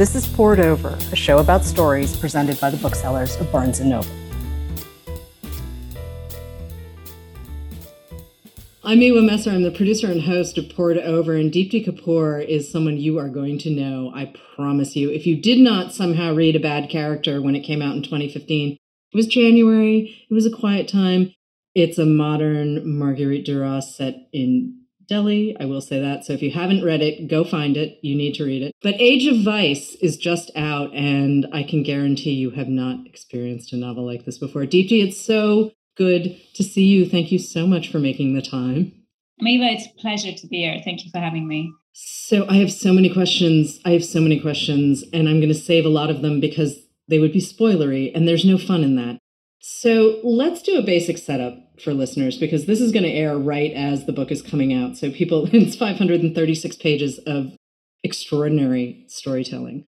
This is Poured Over, a show about stories presented by the booksellers of Barnes & Noble. I'm Miwa Messer. I'm the producer and host of Poured Over, and Deepti Kapoor is someone you are going to know, I promise you. If you did not somehow read A Bad Character when it came out in 2015, it was January, it was a quiet time. It's a modern Marguerite Duras set in Delhi. I will say that. So if you haven't read it, go find it. You need to read it. But Age of Vice is just out, and I can guarantee you have not experienced a novel like this before. Deepti, it's so good to see you. Thank you so much for making the time. Maybe it's a pleasure to be here. Thank you for having me. So I have so many questions. I have so many questions, and I'm going to save a lot of them because they would be spoilery, and there's no fun in that. So let's do a basic setup for listeners because this is going to air right as the book is coming out. So people, it's 536 pages of extraordinary storytelling.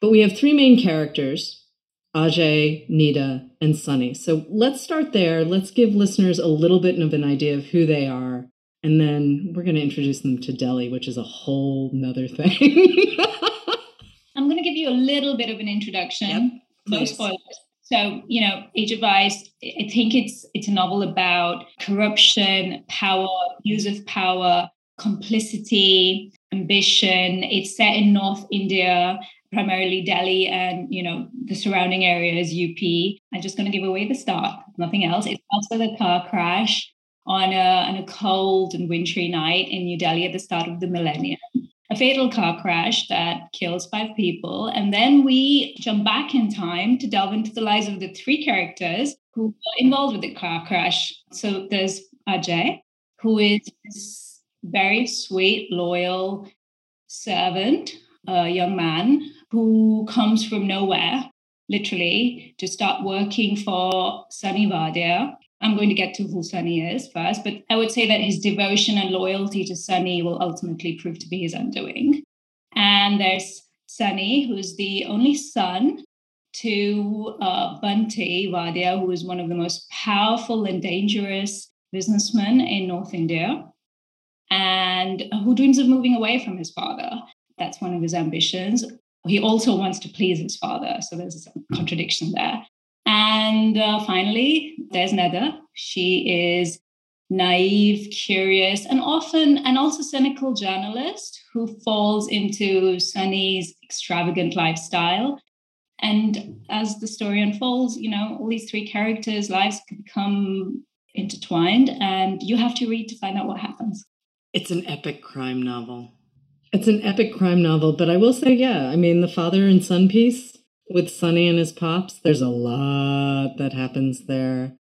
But we have three main characters Ajay, Neda, and Sunny. So let's start there. Let's give listeners a little bit of an idea of who they are. And then we're going to introduce them to Delhi, which is a whole nother thing. I'm going to give you a little bit of an introduction. Yep, no spoilers. So, you know, Age of Vice, I think it's it's a novel about corruption, power, use of power, complicity, ambition. It's set in North India, primarily Delhi and, you know, the surrounding areas, UP. I'm just going to give away the start, nothing else. It's also a car crash on a, on a cold and wintry night in New Delhi at the start of the millennium a fatal car crash that kills five people. And then we jump back in time to delve into the lives of the three characters who were involved with the car crash. So there's Ajay, who is this very sweet, loyal servant, a young man who comes from nowhere, literally, to start working for Sunny Wadia, I'm going to get to who Sunny is first, but I would say that his devotion and loyalty to Sunny will ultimately prove to be his undoing. And there's Sunny, who's the only son to uh, Bunty Wadia, who is one of the most powerful and dangerous businessmen in North India, and who dreams of moving away from his father. That's one of his ambitions. He also wants to please his father, so there's a contradiction there. And uh, finally, there's Neda. She is naive, curious, and often and also cynical journalist who falls into Sunny's extravagant lifestyle. And as the story unfolds, you know, all these three characters' lives become intertwined, and you have to read to find out what happens. It's an epic crime novel. It's an epic crime novel, but I will say, yeah, I mean, the father and son piece with Sunny and his pops, there's a lot that happens there.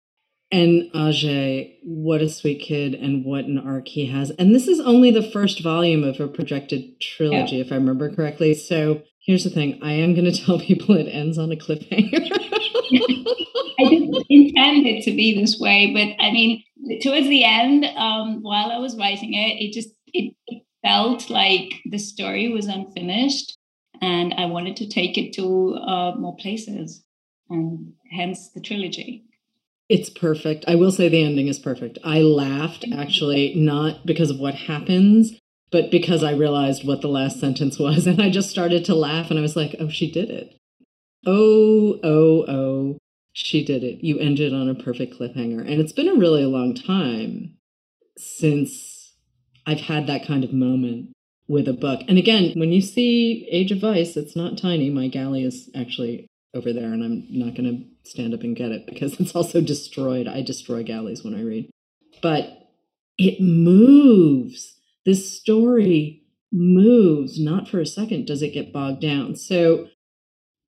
And Ajay, what a sweet kid and what an arc he has. And this is only the first volume of a projected trilogy, yeah. if I remember correctly. So here's the thing I am going to tell people it ends on a cliffhanger. I didn't intend it to be this way, but I mean, towards the end, um, while I was writing it, it just it felt like the story was unfinished and I wanted to take it to uh, more places, and hence the trilogy. It's perfect. I will say the ending is perfect. I laughed actually, not because of what happens, but because I realized what the last sentence was. And I just started to laugh and I was like, oh, she did it. Oh, oh, oh, she did it. You ended on a perfect cliffhanger. And it's been a really long time since I've had that kind of moment with a book. And again, when you see Age of Vice, it's not tiny. My galley is actually over there, and I'm not going to stand up and get it because it's also destroyed. I destroy galleys when I read. But it moves. This story moves. Not for a second does it get bogged down. So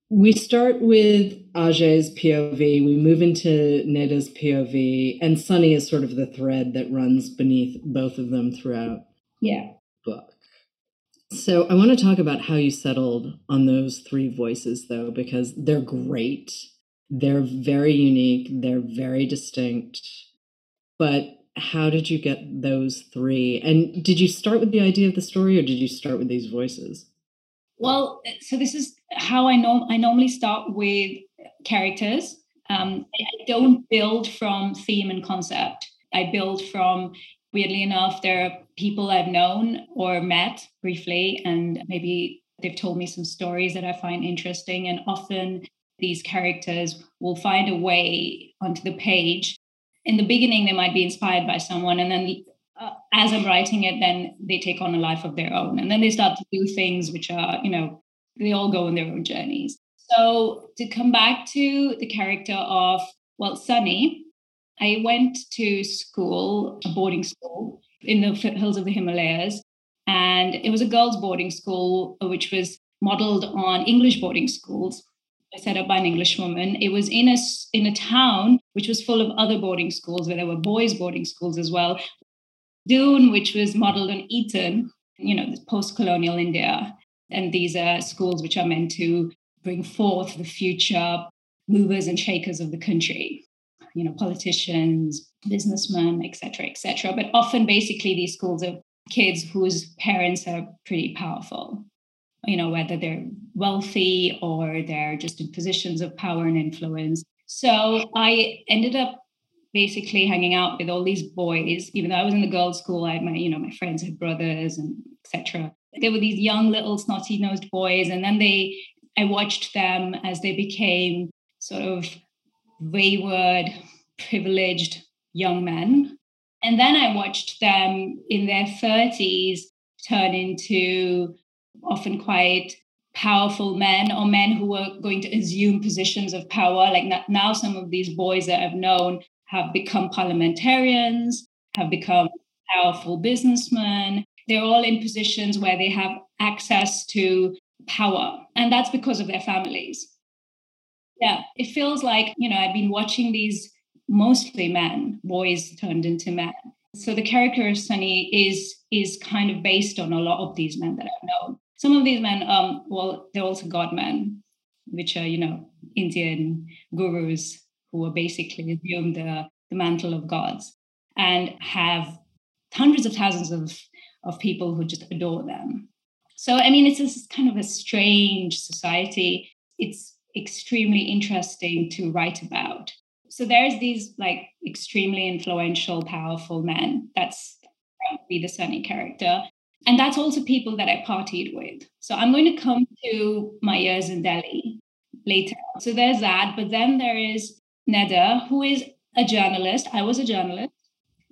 we start with Ajay's POV, we move into Neda's POV, and Sunny is sort of the thread that runs beneath both of them throughout. Yeah. Book. So I want to talk about how you settled on those three voices, though, because they're great. They're very unique. They're very distinct. But how did you get those three? And did you start with the idea of the story, or did you start with these voices? Well, so this is how I know. I normally start with characters. Um, I don't build from theme and concept. I build from weirdly enough, there are people I've known or met briefly, and maybe They've told me some stories that I find interesting, and often these characters will find a way onto the page. In the beginning, they might be inspired by someone, and then uh, as I'm writing it, then they take on a life of their own, and then they start to do things which are, you know, they all go on their own journeys. So to come back to the character of well, Sunny, I went to school, a boarding school in the hills of the Himalayas, and it was a girls' boarding school which was modeled on English boarding schools set up by an English woman. It was in a in a town which was full of other boarding schools where there were boys' boarding schools as well. Doon, which was modeled on Eton, you know, post-colonial India, and these are schools which are meant to bring forth the future movers and shakers of the country. You know, politicians, businessmen, etc., etc. But often, basically, these schools are kids whose parents are pretty powerful you know, whether they're wealthy or they're just in positions of power and influence. So I ended up basically hanging out with all these boys, even though I was in the girls' school, I had my, you know, my friends had brothers and etc. They were these young little snotty-nosed boys. And then they I watched them as they became sort of wayward, privileged young men. And then I watched them in their 30s turn into often quite powerful men or men who were going to assume positions of power. Like now, some of these boys that I've known have become parliamentarians, have become powerful businessmen. They're all in positions where they have access to power, and that's because of their families. Yeah, it feels like, you know, I've been watching these mostly men, boys turned into men. So the character of Sunny is is kind of based on a lot of these men that I've known some of these men, um, well, they're also god men, which are, you know, Indian gurus who are basically assume the, the mantle of gods and have hundreds of thousands of, of people who just adore them. So, I mean, it's this kind of a strange society. It's extremely interesting to write about. So there's these like extremely influential, powerful men. That's be the Sunny character and that's also people that I partied with. So I'm going to come to my years in Delhi later. So there's that. But then there is Neda, who is a journalist. I was a journalist,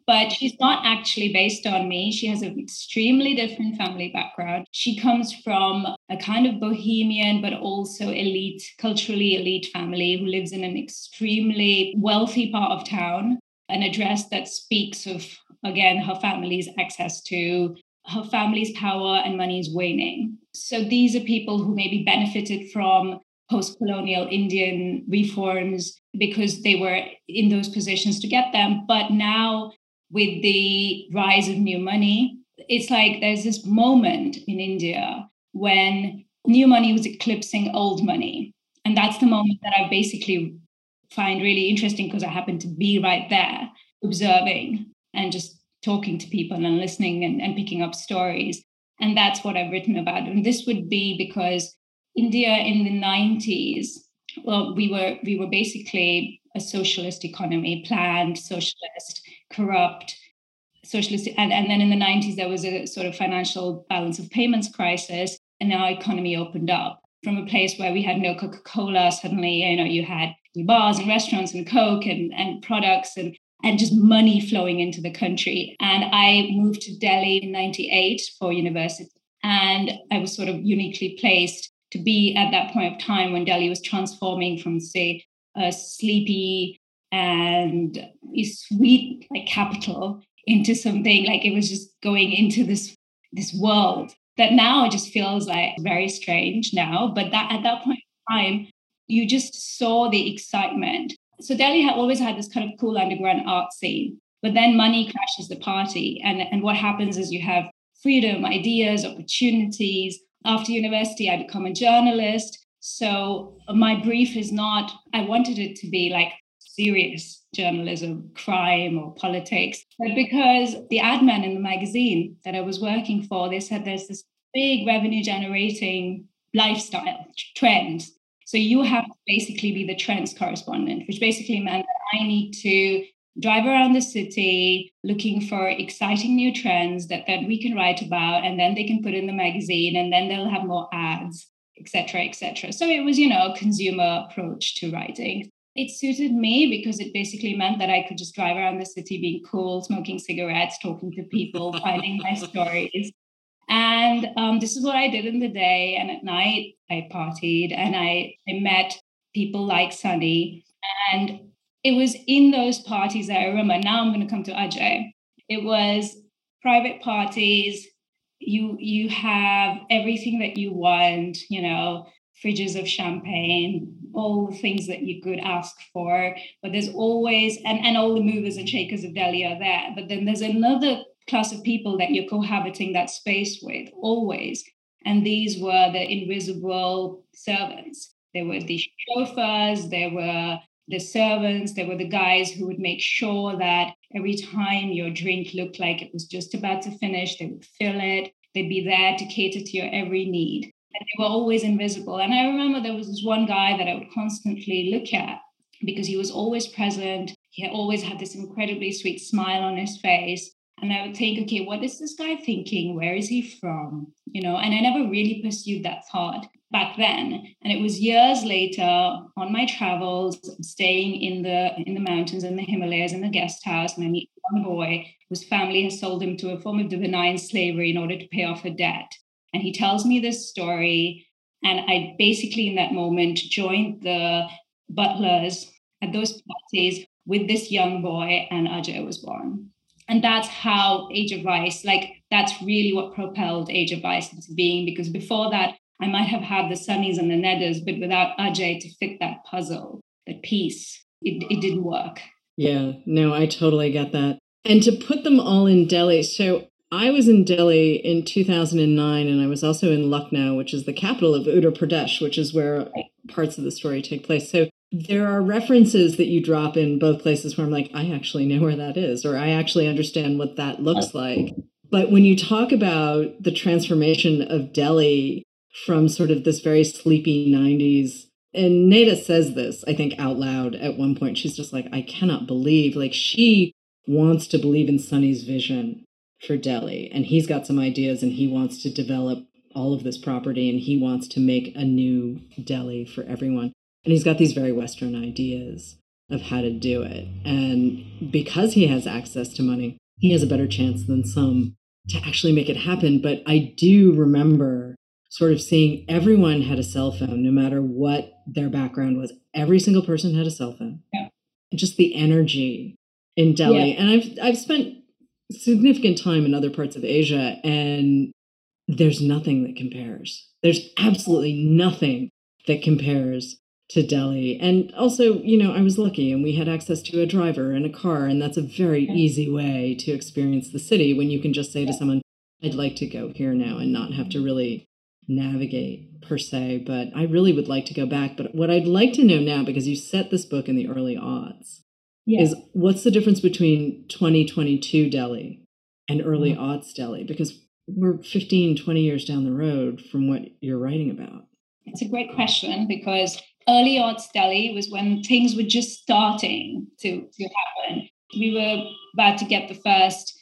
but she's not actually based on me. She has an extremely different family background. She comes from a kind of bohemian, but also elite, culturally elite family who lives in an extremely wealthy part of town. An address that speaks of, again, her family's access to her family's power and money is waning. So these are people who maybe benefited from post colonial Indian reforms because they were in those positions to get them. But now, with the rise of new money, it's like there's this moment in India when new money was eclipsing old money. And that's the moment that I basically find really interesting because I happen to be right there observing and just talking to people and listening and, and picking up stories. And that's what I've written about. And this would be because India in the 90s, well, we were we were basically a socialist economy, planned, socialist, corrupt, socialist. And, and then in the 90s, there was a sort of financial balance of payments crisis, and our economy opened up from a place where we had no Coca-Cola. Suddenly, you know, you had bars and restaurants and Coke and, and products and and just money flowing into the country. And I moved to Delhi in 98 for university. And I was sort of uniquely placed to be at that point of time when Delhi was transforming from, say, a sleepy and sweet like capital into something like it was just going into this this world that now it just feels like very strange now but that at that point in time you just saw the excitement so Delhi had always had this kind of cool underground art scene, but then money crashes the party. And, and what happens is you have freedom, ideas, opportunities. After university, I become a journalist. So my brief is not, I wanted it to be like serious journalism, crime or politics, but because the ad man in the magazine that I was working for, they said there's this big revenue generating lifestyle trend. So you have to basically be the trends correspondent, which basically meant that I need to drive around the city looking for exciting new trends that, that we can write about and then they can put in the magazine and then they'll have more ads etc etc so it was you know a consumer approach to writing it suited me because it basically meant that i could just drive around the city being cool smoking cigarettes talking to people finding my stories and um, this is what i did in the day and at night i partied and i, I met people like sunny and it was in those parties that I remember. Now I'm going to come to Ajay. It was private parties. You you have everything that you want. You know, fridges of champagne, all the things that you could ask for. But there's always and and all the movers and shakers of Delhi are there. But then there's another class of people that you're cohabiting that space with always. And these were the invisible servants. There were the chauffeurs, there were the servants, there were the guys who would make sure that every time your drink looked like it was just about to finish, they would fill it. They'd be there to cater to your every need. And they were always invisible. And I remember there was this one guy that I would constantly look at because he was always present. He always had this incredibly sweet smile on his face. And I would think, okay, what is this guy thinking? Where is he from? You know, and I never really pursued that thought back then and it was years later on my travels staying in the in the mountains in the himalayas in the guest house and i meet one boy whose family has sold him to a form of benign slavery in order to pay off a debt and he tells me this story and i basically in that moment joined the butlers at those parties with this young boy and ajay was born and that's how age of vice like that's really what propelled age of vice into being because before that I might have had the Sunnies and the Nedders, but without Ajay to fit that puzzle, that piece, it, it didn't work. Yeah, no, I totally get that. And to put them all in Delhi, so I was in Delhi in 2009, and I was also in Lucknow, which is the capital of Uttar Pradesh, which is where parts of the story take place. So there are references that you drop in both places where I'm like, I actually know where that is, or I actually understand what that looks like. But when you talk about the transformation of Delhi from sort of this very sleepy 90s. And Neda says this, I think, out loud at one point. She's just like, I cannot believe, like, she wants to believe in Sunny's vision for Delhi. And he's got some ideas and he wants to develop all of this property and he wants to make a new Delhi for everyone. And he's got these very Western ideas of how to do it. And because he has access to money, he has a better chance than some to actually make it happen. But I do remember sort of seeing everyone had a cell phone, no matter what their background was. Every single person had a cell phone. Yeah. Just the energy in Delhi. Yeah. And I've I've spent significant time in other parts of Asia and there's nothing that compares. There's absolutely nothing that compares to Delhi. And also, you know, I was lucky and we had access to a driver and a car. And that's a very easy way to experience the city when you can just say to someone, I'd like to go here now and not have to mm-hmm. really navigate per se, but I really would like to go back. But what I'd like to know now, because you set this book in the early aughts, yeah. is what's the difference between 2022 Delhi and early mm-hmm. aughts Delhi? Because we're 15, 20 years down the road from what you're writing about. It's a great question because early aughts Delhi was when things were just starting to, to happen. We were about to get the first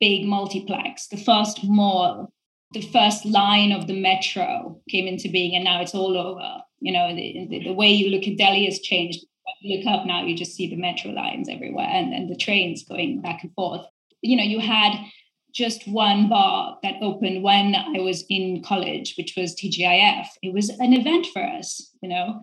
big multiplex, the first mall the first line of the metro came into being and now it's all over you know the, the, way you look at delhi has changed look up now you just see the metro lines everywhere and, and the trains going back and forth. You know you had just one bar that opened when i was in college which was tgif it was an event for us you know.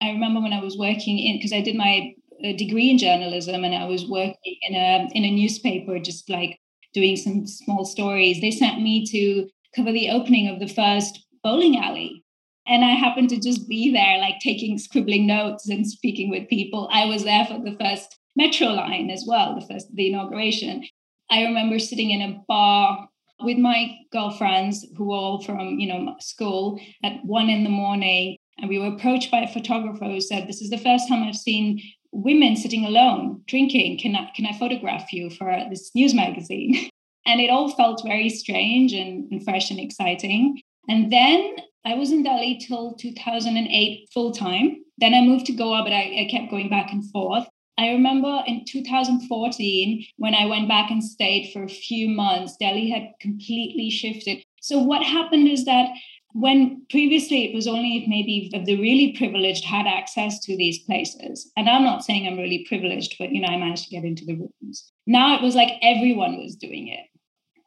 I remember when i was working in because i did my uh, degree in journalism and i was working in a in a newspaper just like doing some small stories, they sent me to cover the opening of the first bowling alley. And I happened to just be there, like taking scribbling notes and speaking with people. I was there for the first metro line as well, the first the inauguration. I remember sitting in a bar with my girlfriends who were all from, you know, school at one in the morning. And we were approached by a photographer who said, This is the first time I've seen women sitting alone drinking can I, can I photograph you for uh, this news magazine and it all felt very strange and, and fresh and exciting and then i was in delhi till 2008 full time then i moved to goa but I, I kept going back and forth. I remember in 2014, when I went back and stayed for a few months, Delhi had completely shifted. So, what happened is that when previously it was only maybe the really privileged had access to these places. And i'm not saying i'm really privileged but you know i managed to get into the rooms. Now it was like everyone was doing it.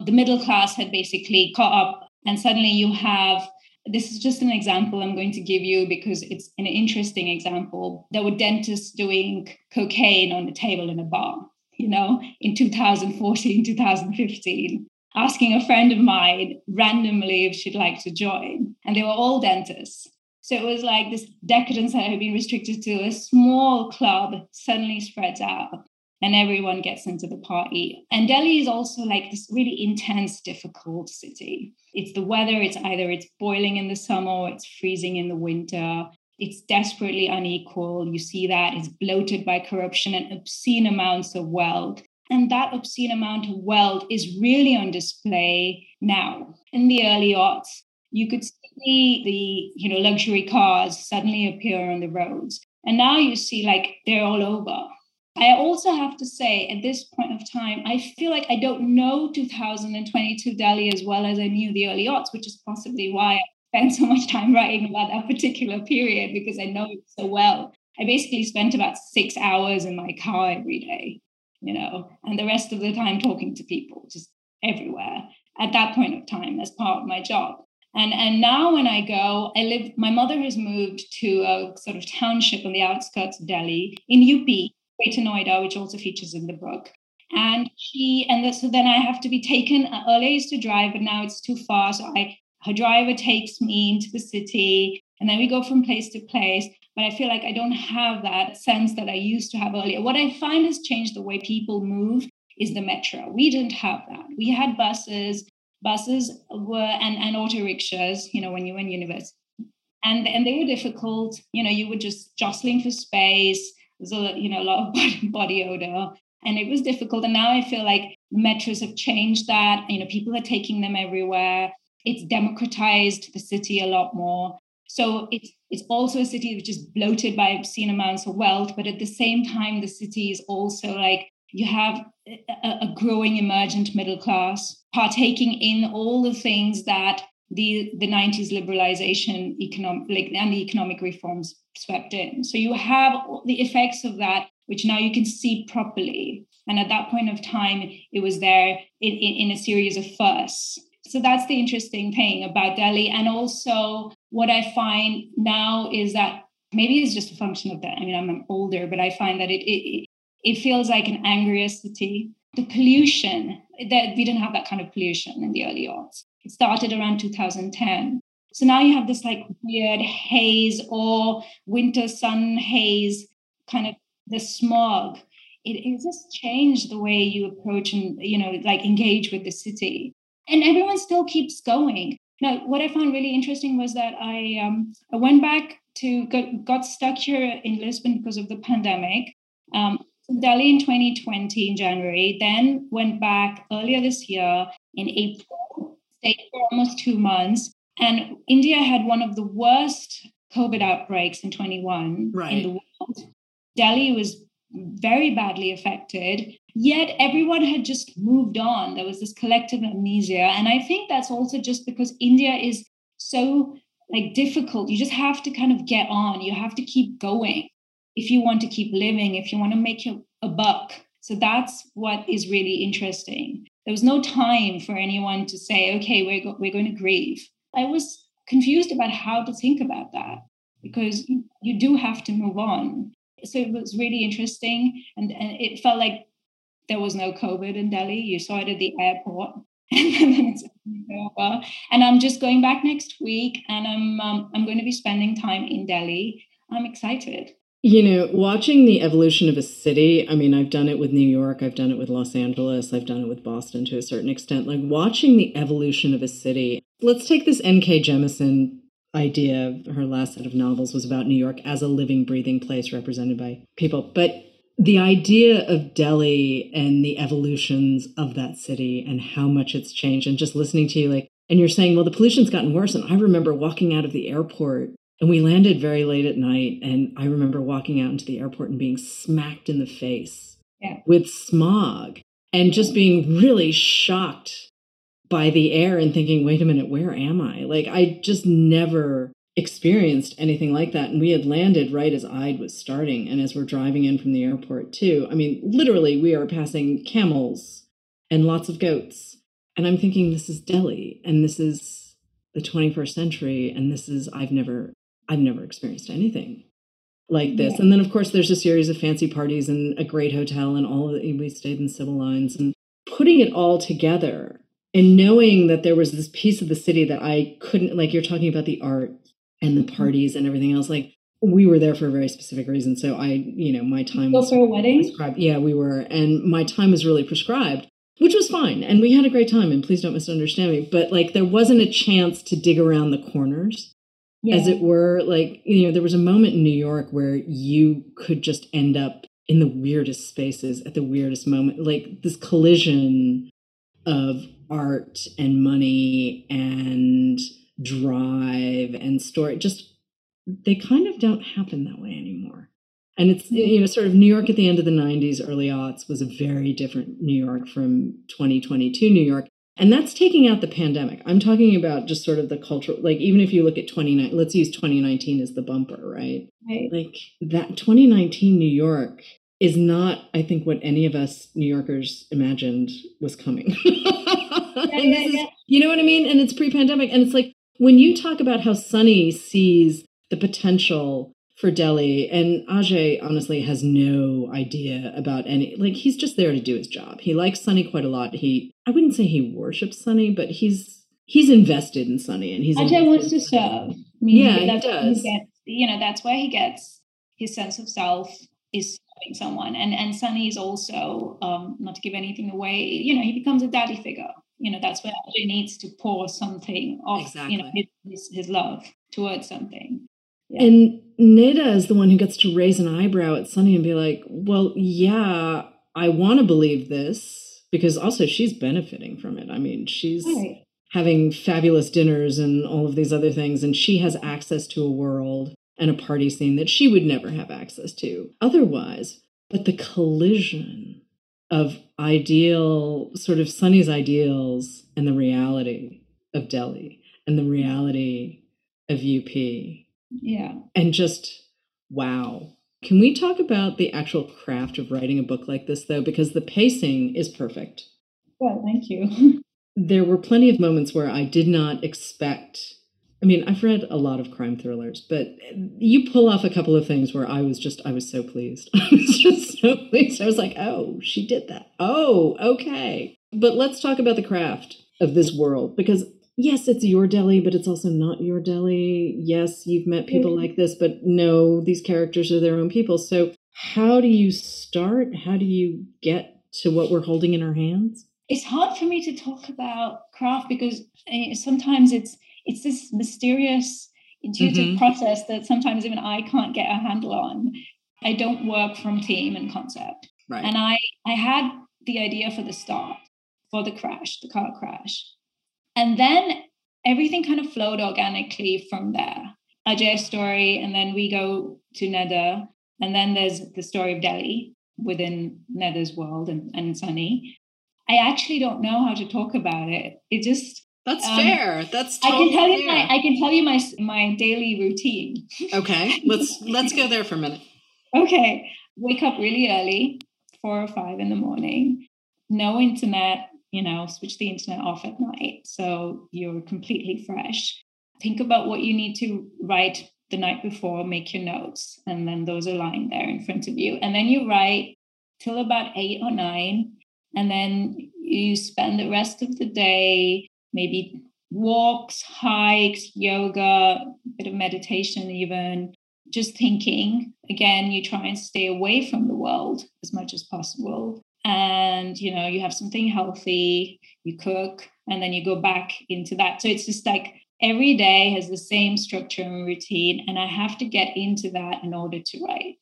The middle class had basically caught up and suddenly you have this is just an example i'm going to give you because it's an interesting example there were dentists doing cocaine on the table in a bar you know in 2014 2015 asking a friend of mine randomly if she'd like to join. And they were all dentists. So it was like this decadence that had been restricted to a small club suddenly spreads out and everyone gets into the party. And Delhi is also like this really intense, difficult city. It's the weather, it's either it's boiling in the summer or it's freezing in the winter. It's desperately unequal. You see that it's bloated by corruption and obscene amounts of wealth. And that obscene amount of wealth is really on display now. In the early aughts, you could see the you know luxury cars suddenly appear on the roads. And now you see like they're all over. I also have to say, at this point of time, I feel like I don't know 2022 Delhi as well as I knew the early aughts, which is possibly why I spent so much time writing about that particular period because I know it so well. I basically spent about six hours in my car every day you know, and the rest of the time talking to people just everywhere at that point of time as part of my job. And and now when I go, I live. My mother has moved to a sort of township on the outskirts of Delhi in UP, Greater Noida, which also features in the book. And she and the, so then I have to be taken. Uh, earlier I used to drive, but now it's too far. So I her driver takes me into the city, and then we go from place to place but I feel like I don't have that sense that I used to have earlier. What I find has changed the way people move is the metro. We didn't have that. We had buses, buses were and, and auto rickshaws, you know, when you were in university. And and they were difficult. You know, you were just jostling for space. There's a you know a lot of body, body odor. And it was difficult. And now I feel like metros have changed that. You know, people are taking them everywhere. It's democratized the city a lot more. So it's it's also a city which is bloated by obscene amounts of wealth, but at the same time, the city is also like you have a, a growing emergent middle class partaking in all the things that the the 90s liberalization economic like, and the economic reforms swept in. So you have the effects of that, which now you can see properly. And at that point of time, it was there in, in, in a series of firsts. So that's the interesting thing about Delhi. And also, what I find now is that maybe it's just a function of that. I mean, I'm older, but I find that it, it, it feels like an angrier city. The pollution, that we didn't have that kind of pollution in the early aughts. It started around 2010. So now you have this like weird haze or winter sun haze, kind of the smog. It, it just changed the way you approach and, you know, like engage with the city and everyone still keeps going. Now, what I found really interesting was that I um, I went back to got, got stuck here in Lisbon because of the pandemic. Um, Delhi in 2020 in January, then went back earlier this year in April, stayed for almost two months. And India had one of the worst COVID outbreaks in 21 right. in the world. Delhi was very badly affected. Yet everyone had just moved on. There was this collective amnesia. And I think that's also just because India is so like difficult. You just have to kind of get on. You have to keep going if you want to keep living, if you want to make a buck. So that's what is really interesting. There was no time for anyone to say, okay, we're, go- we're going to grieve. I was confused about how to think about that because you do have to move on. So it was really interesting. And, and it felt like there was no COVID in Delhi. You saw it at the airport. and I'm just going back next week, and I'm um, I'm going to be spending time in Delhi. I'm excited. You know, watching the evolution of a city, I mean, I've done it with New York, I've done it with Los Angeles, I've done it with Boston to a certain extent. Like watching the evolution of a city. Let's take this N.K. Jemisin idea. Her last set of novels was about New York as a living, breathing place represented by people. But the idea of Delhi and the evolutions of that city and how much it's changed, and just listening to you, like, and you're saying, well, the pollution's gotten worse. And I remember walking out of the airport And we landed very late at night. And I remember walking out into the airport and being smacked in the face yeah. with smog and just being really shocked by the air and thinking, wait a minute, where am I? Like, I just never experienced anything like that. And we had landed right as Eid was starting. And as we're driving in from the airport, too, I mean, literally, we are passing camels and lots of goats. And I'm thinking, this is Delhi and this is the 21st century. And this is, I've never, I've never experienced anything like this. Yeah. And then, of course, there's a series of fancy parties and a great hotel and all of it. We stayed in civil lines and putting it all together and knowing that there was this piece of the city that I couldn't, like you're talking about the art and the mm-hmm. parties and everything else, like we were there for a very specific reason. So I, you know, my time Go was for a wedding. Prescribed. Yeah, we were, and my time was really prescribed, which was fine, and we had a great time. And please don't misunderstand me, but like there wasn't a chance to dig around the corners yeah. as it were. Like, you know, there was a moment in New York where you could just end up in the weirdest spaces at the weirdest moment, like this collision of art and money and drive and story. Just they kind of don't happen that way anymore. And it's, you know, sort of New York at the end of the 90s, early aughts was a very different New York from 2022 New York. And that's taking out the pandemic. I'm talking about just sort of the cultural, like even if you look at 2019, let's use 2019 as the bumper, right? Right. Like that 2019 New York is not, I think, what any of us New Yorkers imagined was coming. yeah, yeah, yeah. you know what I mean? And it's pre pandemic. And it's like when you talk about how Sunny sees the potential for Delhi. And Ajay honestly has no idea about any like he's just there to do his job. He likes Sunny quite a lot. He I wouldn't say he worships Sunny, but he's he's invested in Sunny and he's Ajay wants to serve. I mean, yeah, he does. He gets, you know, that's where he gets his sense of self is serving someone. And and Sunny is also um, not to give anything away, you know, he becomes a daddy figure. You know, that's where Ajay needs to pour something off, exactly. you know his, his love towards something. Yeah. And Neda is the one who gets to raise an eyebrow at Sunny and be like, well, yeah, I want to believe this because also she's benefiting from it. I mean, she's right. having fabulous dinners and all of these other things, and she has access to a world and a party scene that she would never have access to otherwise. But the collision of ideal, sort of Sunny's ideals and the reality of Delhi and the reality of UP yeah. And just wow. Can we talk about the actual craft of writing a book like this, though? Because the pacing is perfect. Well, thank you. there were plenty of moments where I did not expect. I mean, I've read a lot of crime thrillers, but you pull off a couple of things where I was just, I was so pleased. I was just so pleased. I was like, oh, she did that. Oh, okay. But let's talk about the craft of this world because yes, it's your Delhi, but it's also not your Delhi. Yes, you've met people mm-hmm. like this, but no, these characters are their own people. So, how do you start? How do you get to what we're holding in our hands? It's hard for me to talk about craft because eh, sometimes it's it's this mysterious intuitive mm-hmm. process that sometimes even I can't get a handle on. I don't work from team and concept. Right. And I I had the idea for the start, for the crash, the car crash. And then everything kind of flowed organically from there. Ajay's story, and then we go to Neda, and then there's the story of Delhi within Neda's world and, and Sunny. I actually don't know how to talk about it. It just that's um, fair. That's totally I can tell fair. you my I can tell you my my daily routine. okay, let's let's go there for a minute. Okay, wake up really early, four or five in the morning. No internet, you know, switch the internet off at night so you're completely fresh. Think about what you need to write the night before, make your notes, and then those are lying there in front of you. And then you write till about eight or nine, and then you spend the rest of the day maybe walks, hikes, yoga, a bit of meditation, even just thinking. Again, you try and stay away from the world as much as possible and you know you have something healthy you cook and then you go back into that so it's just like every day has the same structure and routine and i have to get into that in order to write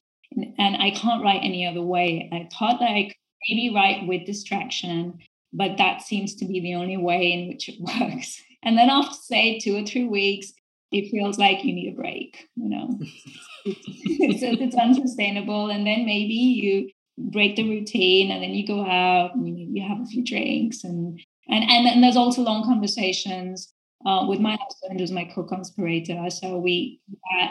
and, i can't write any other way i thought that i could maybe write with distraction but that seems to be the only way in which it works and then after say two or three weeks it feels like you need a break, you know. it's, it's unsustainable. And then maybe you break the routine and then you go out and you, you have a few drinks and and and, and there's also long conversations uh, with my husband who's my co-conspirator. So we uh,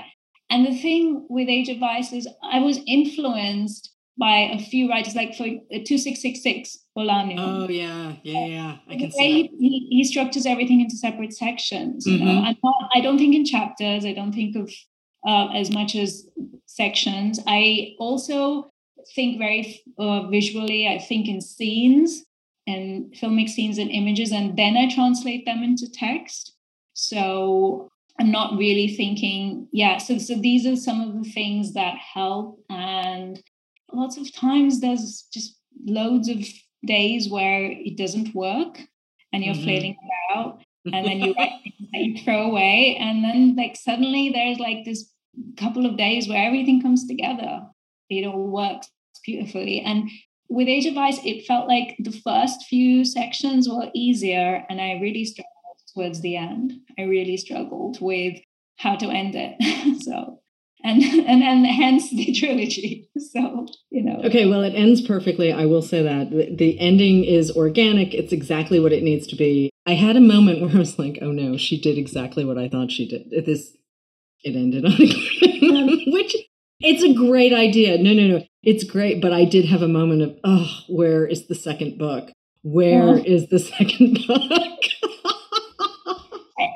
and the thing with Age of Vice is I was influenced by a few writers, like for uh, 2666 Bolaño. Oh, yeah, yeah, yeah. I can see he, he, he, structures everything into separate sections. You mm-hmm. know, not, I don't think in chapters, I don't think of uh, as much as sections. I also think very uh, visually, I think in scenes and filmic scenes and images, and then I translate them into text. So I'm not really thinking, yeah. So, so these are some of the things that help. And lots of times there's just loads of days where it doesn't work and you're mm-hmm. flailing about and then you write things that you throw away and then like suddenly there's like this couple of days where everything comes together it all works beautifully. And with age of vice it felt like the first few sections were easier and i really struggled towards the end. I really struggled with how to end it. So and and and hence the trilogy. So you know. Okay well it ends perfectly. I will say that. The, ending is organic. It's exactly what it needs to be. I had a moment where i was like oh no she did exactly what i thought she did. This it ended on a um, which it's a great idea no no no it's great but i did have a moment of oh where is the second book Where yeah. is the second book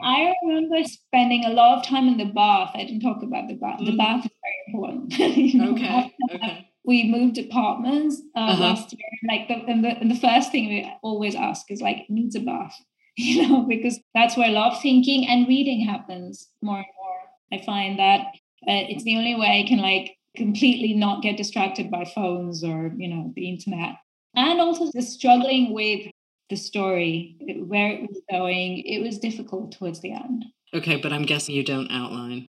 I remember spending a lot of time in the bath. I didn't talk about the bath. Mm. The bath is very important. you know, okay. okay. We moved apartments uh, uh-huh. last year. Like the and, the and the first thing we always ask is like, needs a bath, you know, because that's where a lot of thinking and reading happens more and more. I find that uh, it's the only way I can like completely not get distracted by phones or you know the internet and also just struggling with the story, where it was going. It was difficult towards the end. Okay, but I'm guessing you don't outline.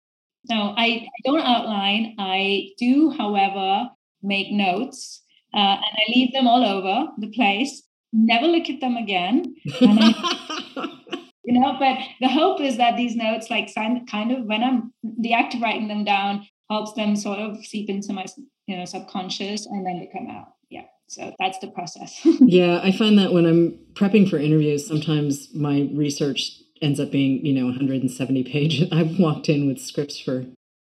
No, I, I don't outline. I do, however, make notes uh, and I leave them all over the place. Never look at them again. You know, but the hope is that these notes, like, kind of when I'm the act of writing them down, helps them sort of seep into my, you know, subconscious, and then they come out. Yeah. So that's the process. yeah, I find that when I'm prepping for interviews, sometimes my research ends up being, you know, 170 pages. I've walked in with scripts for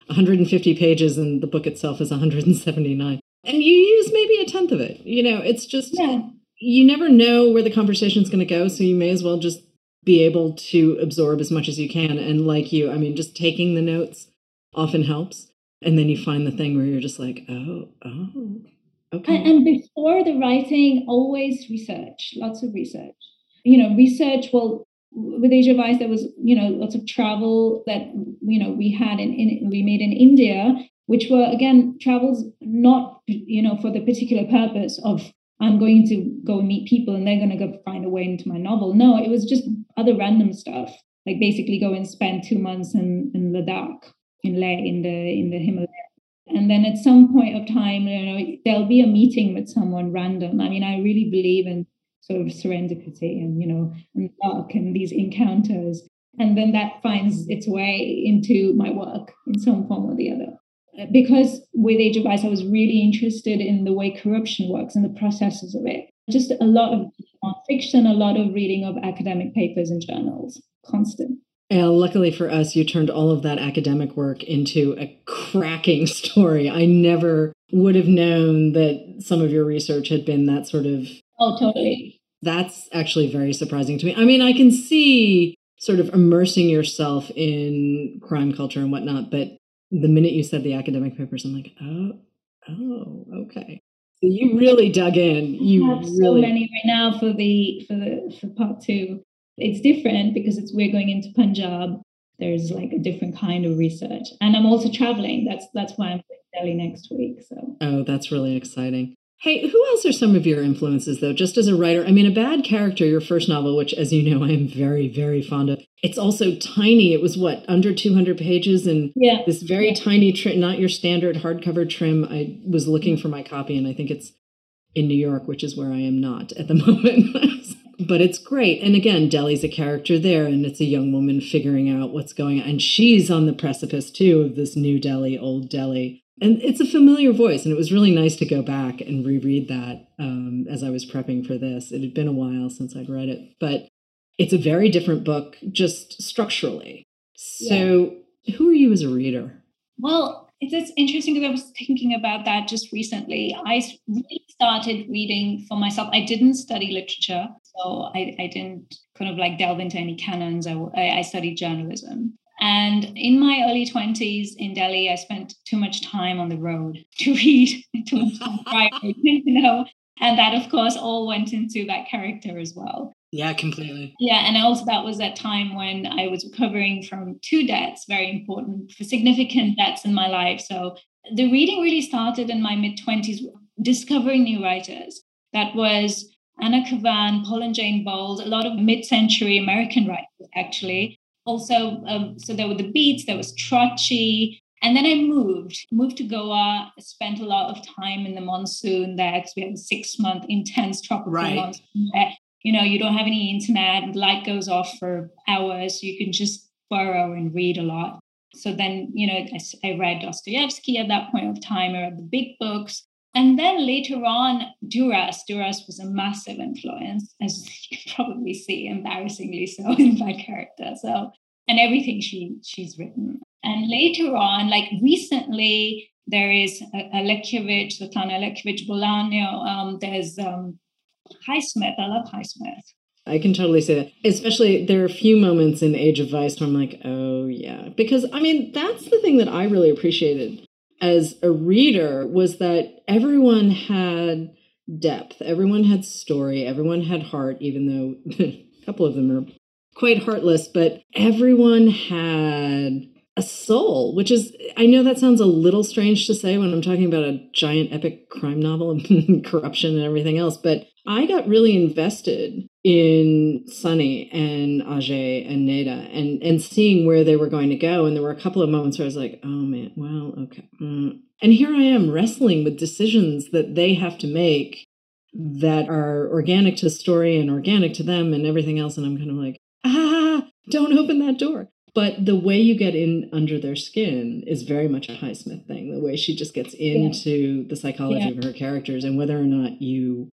150 pages and the book itself is 179. And you use maybe a tenth of it. You know, it's just, yeah. you never know where the conversation is going to go. So you may as well just be able to absorb as much as you can. And like you, I mean, just taking the notes often helps. And then you find the thing where you're just like, oh, oh, Okay. And, before the writing, always research, lots of research. You know, research, well, with Age of Vice, there was, you know, lots of travel that, you know, we had in, in we made in India, which were, again, travels not, you know, for the particular purpose of I'm going to go meet people and they're going to go find a way into my novel. No, it was just other random stuff, like basically go and spend two months in, in Ladakh, in Leh, in the in the Himalayas and then at some point of time you know there'll be a meeting with someone random. I mean i really believe in sort of serendipity and you know and luck and these encounters. And then that finds its way into my work in some form or the other. Because with age of vice i was really interested in the way corruption works and the processes of it. Just a lot of fiction a lot of reading of academic papers and journals constant and luckily for us, you turned all of that academic work into a cracking story. I never would have known that some of your research had been that sort of. Oh, totally. That's actually very surprising to me. I mean, I can see sort of immersing yourself in crime culture and whatnot, but the minute you said the academic papers, I'm like, oh, oh, okay. You really dug in. You I have really... so many right now for the for the for part two. It's different because it's we're going into Punjab. There's like a different kind of research, and I'm also traveling. That's that's why I'm in Delhi next week. So oh, that's really exciting. Hey, who else are some of your influences, though, just as a writer? I mean, A Bad Character, your first novel, which, as you know, I am very, very fond of. It's also tiny. It was what, under 200 pages? And yeah. this very yeah. tiny, trim, not your standard hardcover trim. I was looking for my copy, and I think it's in New York, which is where I am not at the moment. but it's great. And again, Delhi's a character there, and it's a young woman figuring out what's going on. And she's on the precipice too of this new Delhi, old Delhi. And it's a familiar voice, and it was really nice to go back and reread that um, as I was prepping for this. It had been a while since I'd read it, but it's a very different book, just structurally. So, yeah. who are you as a reader? Well, it's interesting because I was thinking about that just recently. I really started reading for myself. I didn't study literature, so I, I didn't kind of like delve into any canons. I, I studied journalism. And in my early 20s in Delhi, I spent too much time on the road to read, too much time driving, you know. And that, of course, all went into that character as well. Yeah, completely. Yeah, and also that was that time when I was recovering from two debts, very important, for significant debts in my life. So the reading really started in my mid 20s, discovering new writers. That was Anna Kavan, Paul and Jane Bowles, a lot of mid century American writers, actually. Also, um, so there were the Beats, there was Trocchi, and then I moved, moved to Goa, spent a lot of time in the monsoon there because we had a six month intense tropical right. monsoon there you know you don't have any internet the light goes off for hours so you can just burrow and read a lot so then you know I, I read dostoevsky at that point of time i read the big books and then later on duras duras was a massive influence as you can probably see embarrassingly so in my character so and everything she she's written and later on like recently there is Alexievich, Svetlana Alexievich Bolaño. Um, there's um, Highsmith. I love Highsmith. I can totally say that. Especially, there are a few moments in Age of Vice where I'm like, oh, yeah. Because, I mean, that's the thing that I really appreciated as a reader was that everyone had depth, everyone had story, everyone had heart, even though a couple of them are quite heartless, but everyone had a soul, which is, I know that sounds a little strange to say when I'm talking about a giant epic crime novel and corruption and everything else, but I got really invested in Sunny and Ajay and Neda and, and seeing where they were going to go. And there were a couple of moments where I was like, oh man, well, okay. Mm. And here I am wrestling with decisions that they have to make that are organic to the story and organic to them and everything else. And I'm kind of like, ah, don't open that door. But the way you get in under their skin is very much a Highsmith thing. The way she just gets into yeah. the psychology yeah. of her characters and whether or not you,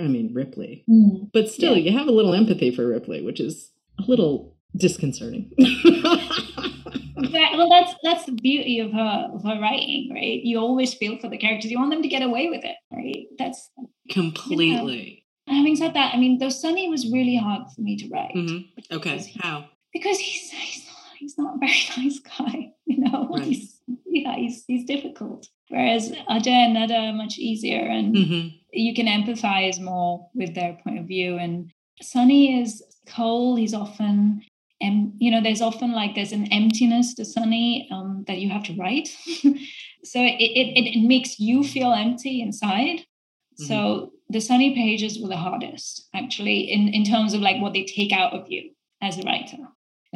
I mean, Ripley. Mm. But still, yeah. you have a little empathy for Ripley, which is a little disconcerting. well, that's that's the beauty of her of her writing, right? You always feel for the characters. You want them to get away with it, right? That's completely. You know, having said that, I mean, though Sunny was really hard for me to write. Mm-hmm. Okay, how? Because he's, he's he's not a very nice guy, you know. Right. He's, yeah, he's he's difficult. Whereas Ajay and Neda are much easier, and mm-hmm. You can empathize more with their point of view. And Sunny is cold. He's often, and you know, there's often like there's an emptiness to Sunny um, that you have to write. so it, it it makes you feel empty inside. Mm-hmm. So the Sunny pages were the hardest, actually, in in terms of like what they take out of you as a writer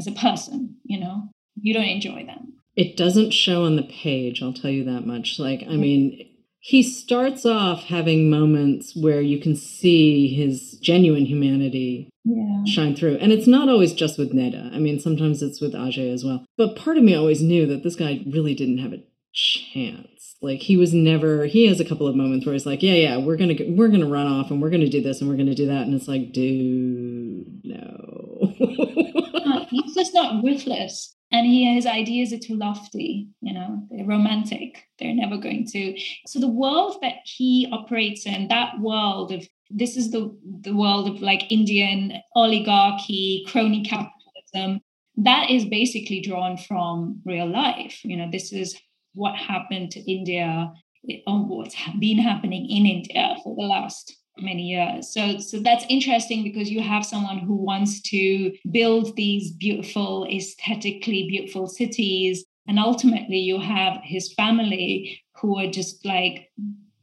as a person, you know, you don't enjoy them. It doesn't show on the page, I'll tell you that much. Like, I mean, he starts off having moments where you can see his genuine humanity yeah. shine through. And it's not always just with Neda. I mean, sometimes it's with Ajay as well. But part of me always knew that this guy really didn't have a chance. Like he was never he has a couple of moments where he's like, Yeah, yeah, we're gonna we're gonna run off and we're gonna do this and we're gonna do that. And it's like, dude, no. he's just not ruthless and he his ideas are too lofty you know they're romantic they're never going to so the world that he operates in that world of this is the the world of like indian oligarchy crony capitalism that is basically drawn from real life. You know this is what happened to india or what's been happening in india for the last many years. So, so that's interesting because you have someone who wants to build these beautiful, aesthetically beautiful cities. And ultimately, you have his family who are just like,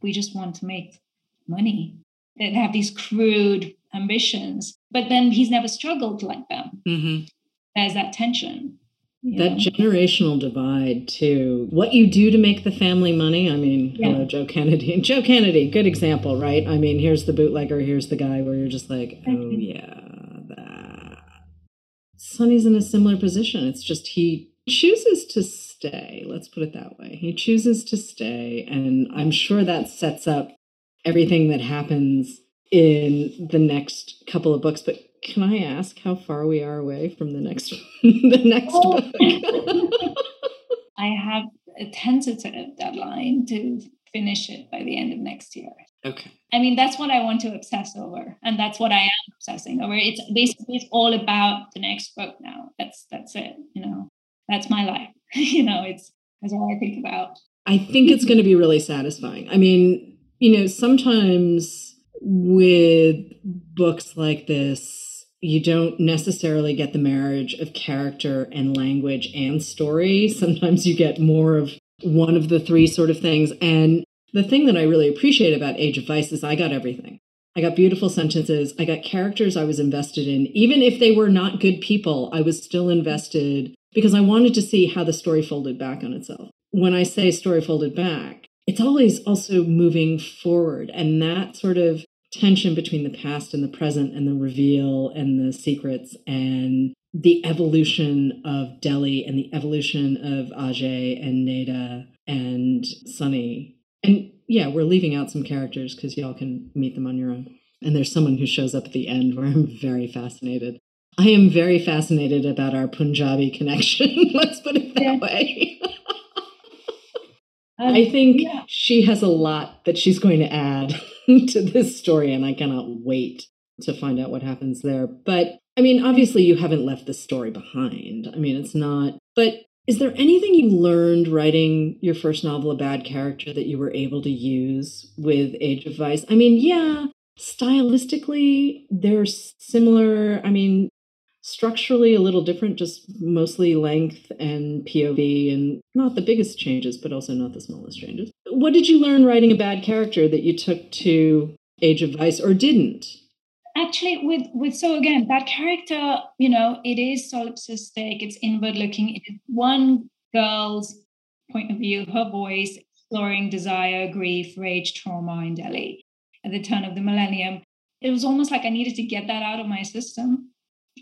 we just want to make money. They have these crude ambitions, but then he's never struggled like them. Mm-hmm. There's that tension. That generational divide too. What you do to make the family money. I mean, yeah. hello, Joe Kennedy. And Joe Kennedy, good example, right? I mean, here's the bootlegger, here's the guy where you're just like, oh yeah, that. Sunny's in a similar position. It's just he chooses to stay. Let's put it that way. He chooses to stay, and I'm sure that sets up everything that happens in the next couple of books. But can I ask how far we are away from the next the next oh. book? I have a tentative deadline to finish it by the end of next year. Okay. I mean, that's what I want to obsess over, and that's what I am obsessing over. It's basically it's all about the next book now. That's that's it. You know, that's my life. you know, it's that's all I think about. I think it's going to be really satisfying. I mean, you know, sometimes with books like this, you don't necessarily get the marriage of character and language and story. Sometimes you get more of one of the three sort of things. And the thing that I really appreciate about Age of Vice is I got everything. I got beautiful sentences. I got characters I was invested in. Even if they were not good people, I was still invested because I wanted to see how the story folded back on itself. When I say story folded back, it's always also moving forward. And that sort of tension between the past and the present and the reveal and the secrets and the evolution of Delhi and the evolution of Ajay and Neda and Sunny. And yeah, we're leaving out some characters because y'all can meet them on your own. And there's someone who shows up at the end where I'm very fascinated. I am very fascinated about our Punjabi connection. Let's put it that yeah. way. um, I think yeah. she has a lot that she's going to add to this story, and I cannot wait to find out what happens there. But I mean, obviously, you haven't left the story behind. I mean, it's not, but is there anything you learned writing your first novel, A Bad Character, that you were able to use with Age of Vice? I mean, yeah, stylistically, they're similar. I mean, structurally a little different, just mostly length and POV, and not the biggest changes, but also not the smallest changes. What did you learn writing a bad character that you took to Age of Vice or didn't? Actually, with with so again, that character, you know, it is solipsistic, it's inward looking. It is one girl's point of view, her voice, exploring desire, grief, rage, trauma in Delhi at the turn of the millennium. It was almost like I needed to get that out of my system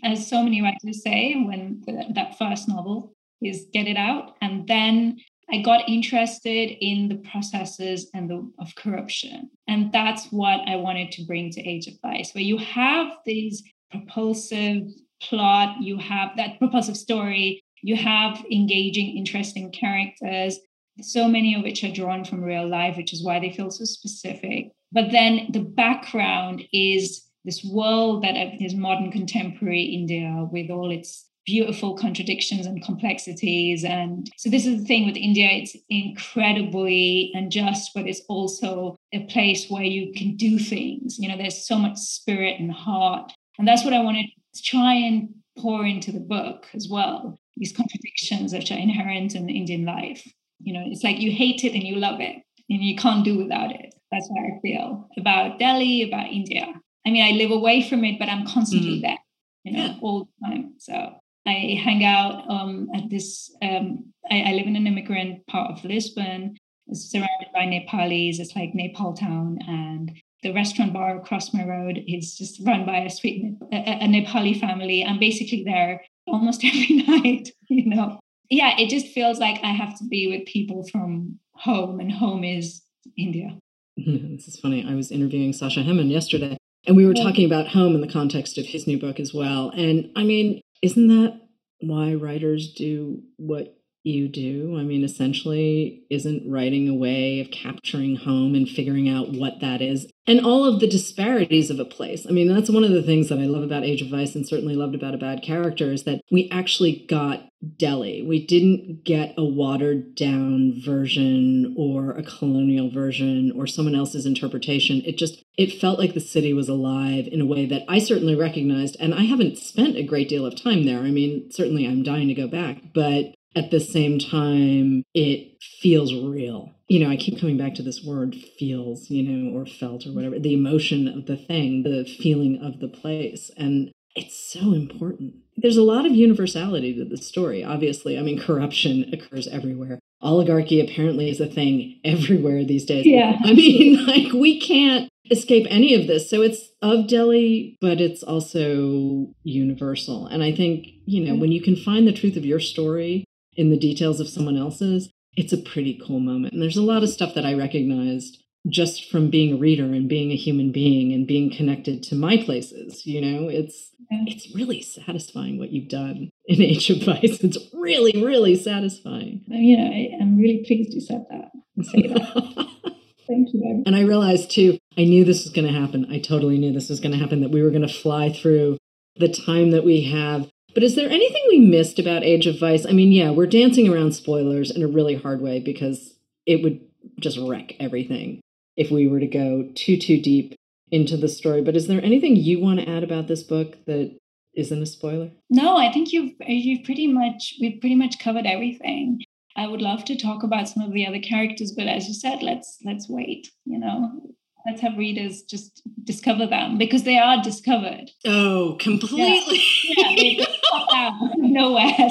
as so many writers say when that first novel is get it out and then i got interested in the processes and the of corruption. And that's what i wanted to bring to age of vice where you have these propulsive plot you have that propulsive story you have engaging interesting characters so many of which are drawn from real life which is why they feel so specific. But then the background is this world that is modern contemporary India with all its beautiful contradictions and complexities. And so this is the thing with India, it's incredibly unjust, but it's also a place where you can do things. You know, there's so much spirit and heart. And that's what I wanted to try and pour into the book as well. These contradictions which are inherent in Indian life. You know, it's like you hate it and you love it, and you can't do without it. That's how I feel about Delhi, about India. I mean, I live away from it, but I'm constantly mm. there, you know, yeah. all the time. So I hang out um, at this. Um, I, I, live in an immigrant part of Lisbon, it's surrounded by Nepalis. It's like Nepal town, and the restaurant bar across my road is just run by a sweet a, a Nepali family. I'm basically there almost every night. You know, yeah, it just feels like I have to be with people from home, and home is India. This is funny. I was interviewing Sasha Hemon yesterday, and we were talking about home in the context of his new book as well. And I mean, isn't that why writers do what you do? I mean, essentially, isn't writing a way of capturing home and figuring out what that is? And all of the disparities of a place. I mean, that's one of the things that I love about Age of Vice and certainly loved about A Bad Character is that we actually got Delhi. We didn't get a watered down version or a colonial version or someone else's interpretation. It just it felt like the city was alive in a way that I certainly recognized and I haven't spent a great deal of time there. I mean, certainly I'm dying to go back, but at the same time, it feels real. You know, I keep coming back to this word feels, you know, or felt or whatever, the emotion of the thing, the feeling of the place. And it's so important. There's a lot of universality to the story, obviously. I mean, corruption occurs everywhere. Oligarchy apparently is a thing everywhere these days. Yeah. I mean, like, we can't escape any of this. So it's of Delhi, but it's also universal. And I think, you know, when you can find the truth of your story in the details of someone else's, it's a pretty cool moment. And there's a lot of stuff that I recognized just from being a reader and being a human being and being connected to my places you know? It's it's really satisfying what you've done in age of vice. It's really really satisfying. You know I, am really pleased you said that and say that. Thank you and i realized too i knew this was going to happen. I totally knew this was going to happen that we were going to fly through the time that we have but is there anything we missed about age of vice i mean yeah we're dancing around spoilers in a really hard way because it would just wreck everything if we were to go too too deep into the story. But is there anything you want to add about this book that isn't a spoiler? No, I think you've you've pretty much we've pretty much covered everything. I would love to talk about some of the other characters, but as you said, let's let's wait. You know, let's have readers just discover them because they are discovered. Oh, completely. Yeah, yeah they, they pop out nowhere,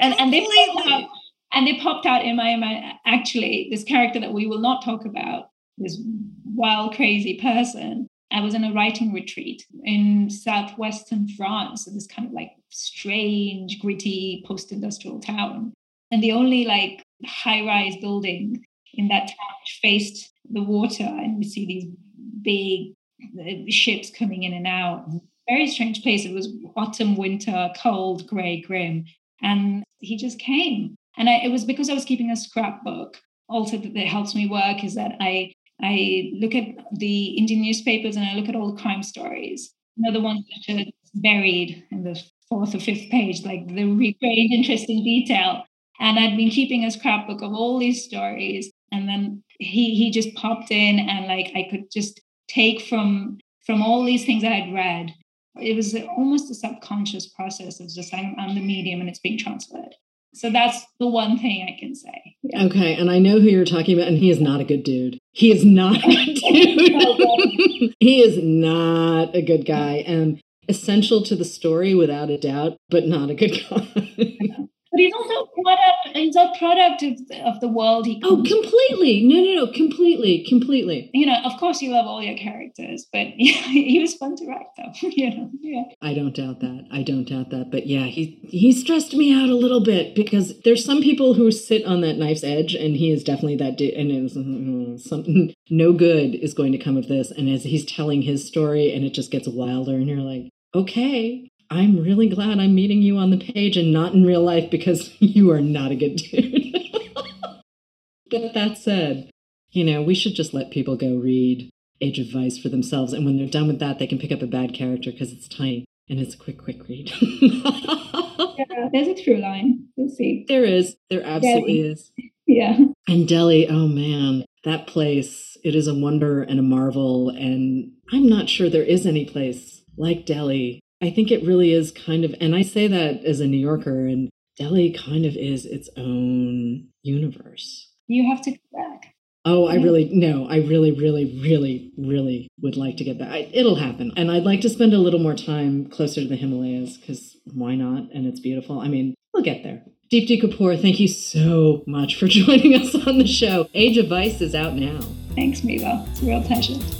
and, and they popped out, and they popped out in my mind. Actually, this character that we will not talk about this wild, crazy person. I was in a writing retreat in southwestern France, so this kind of like strange, gritty post industrial town. And the only like high rise building in that town faced the water, and we see these big uh, ships coming in and out. Very strange place. It was autumn, winter, cold, gray, grim. And he just came. And I, it was because I was keeping a scrapbook also that, that helps me work is that I I look at the Indian newspapers and I look at all the crime stories. You know, the ones that are buried in the fourth or fifth page, like the really interesting detail. And I'd been keeping a scrapbook of all these stories. And then he he just popped in and like I could just take from from all these things I had read. It was almost a subconscious process of just I'm, I'm the medium and it's being transferred. So that's the one thing I can say. Yeah. Okay. And I know who you're talking about, and he is not a good dude. He is not a good dude. he is not a good guy and essential to the story without a doubt, but not a good guy. But he's also product. He's a product of, of the world. He oh, completely. No, no, no. Completely, completely. You know, of course, you love all your characters, but yeah, he was fun to write, though. you know, yeah. I don't doubt that. I don't doubt that. But yeah, he he stressed me out a little bit because there's some people who sit on that knife's edge, and he is definitely that. And it was mm, something no good is going to come of this. And as he's telling his story, and it just gets wilder, and you're like, okay, I'm really glad I'm meeting you on the page and not in real life because you are not a good dude. but that said, you know, we should just let people go read Age of Vice for themselves. And when they're done with that, they can pick up a bad character because it's tiny and it's a quick, quick read. yeah, there's a true line. We'll see. There is. There absolutely Delhi. is. Yeah. And Delhi, oh man, that place, it is a wonder and a marvel. And I'm not sure there is any place like Delhi I think it really is kind of, and I say that as a New Yorker, and Delhi kind of is its own universe. You have to go back. Oh, I really, no, I really, really, really, really would like to get back. I, it'll happen. And I'd like to spend a little more time closer to the Himalayas because why not? And it's beautiful. I mean, we'll get there. Deepti Kapoor, thank you so much for joining us on the show. Age of Vice is out now. Thanks, Miwa. It's a real pleasure.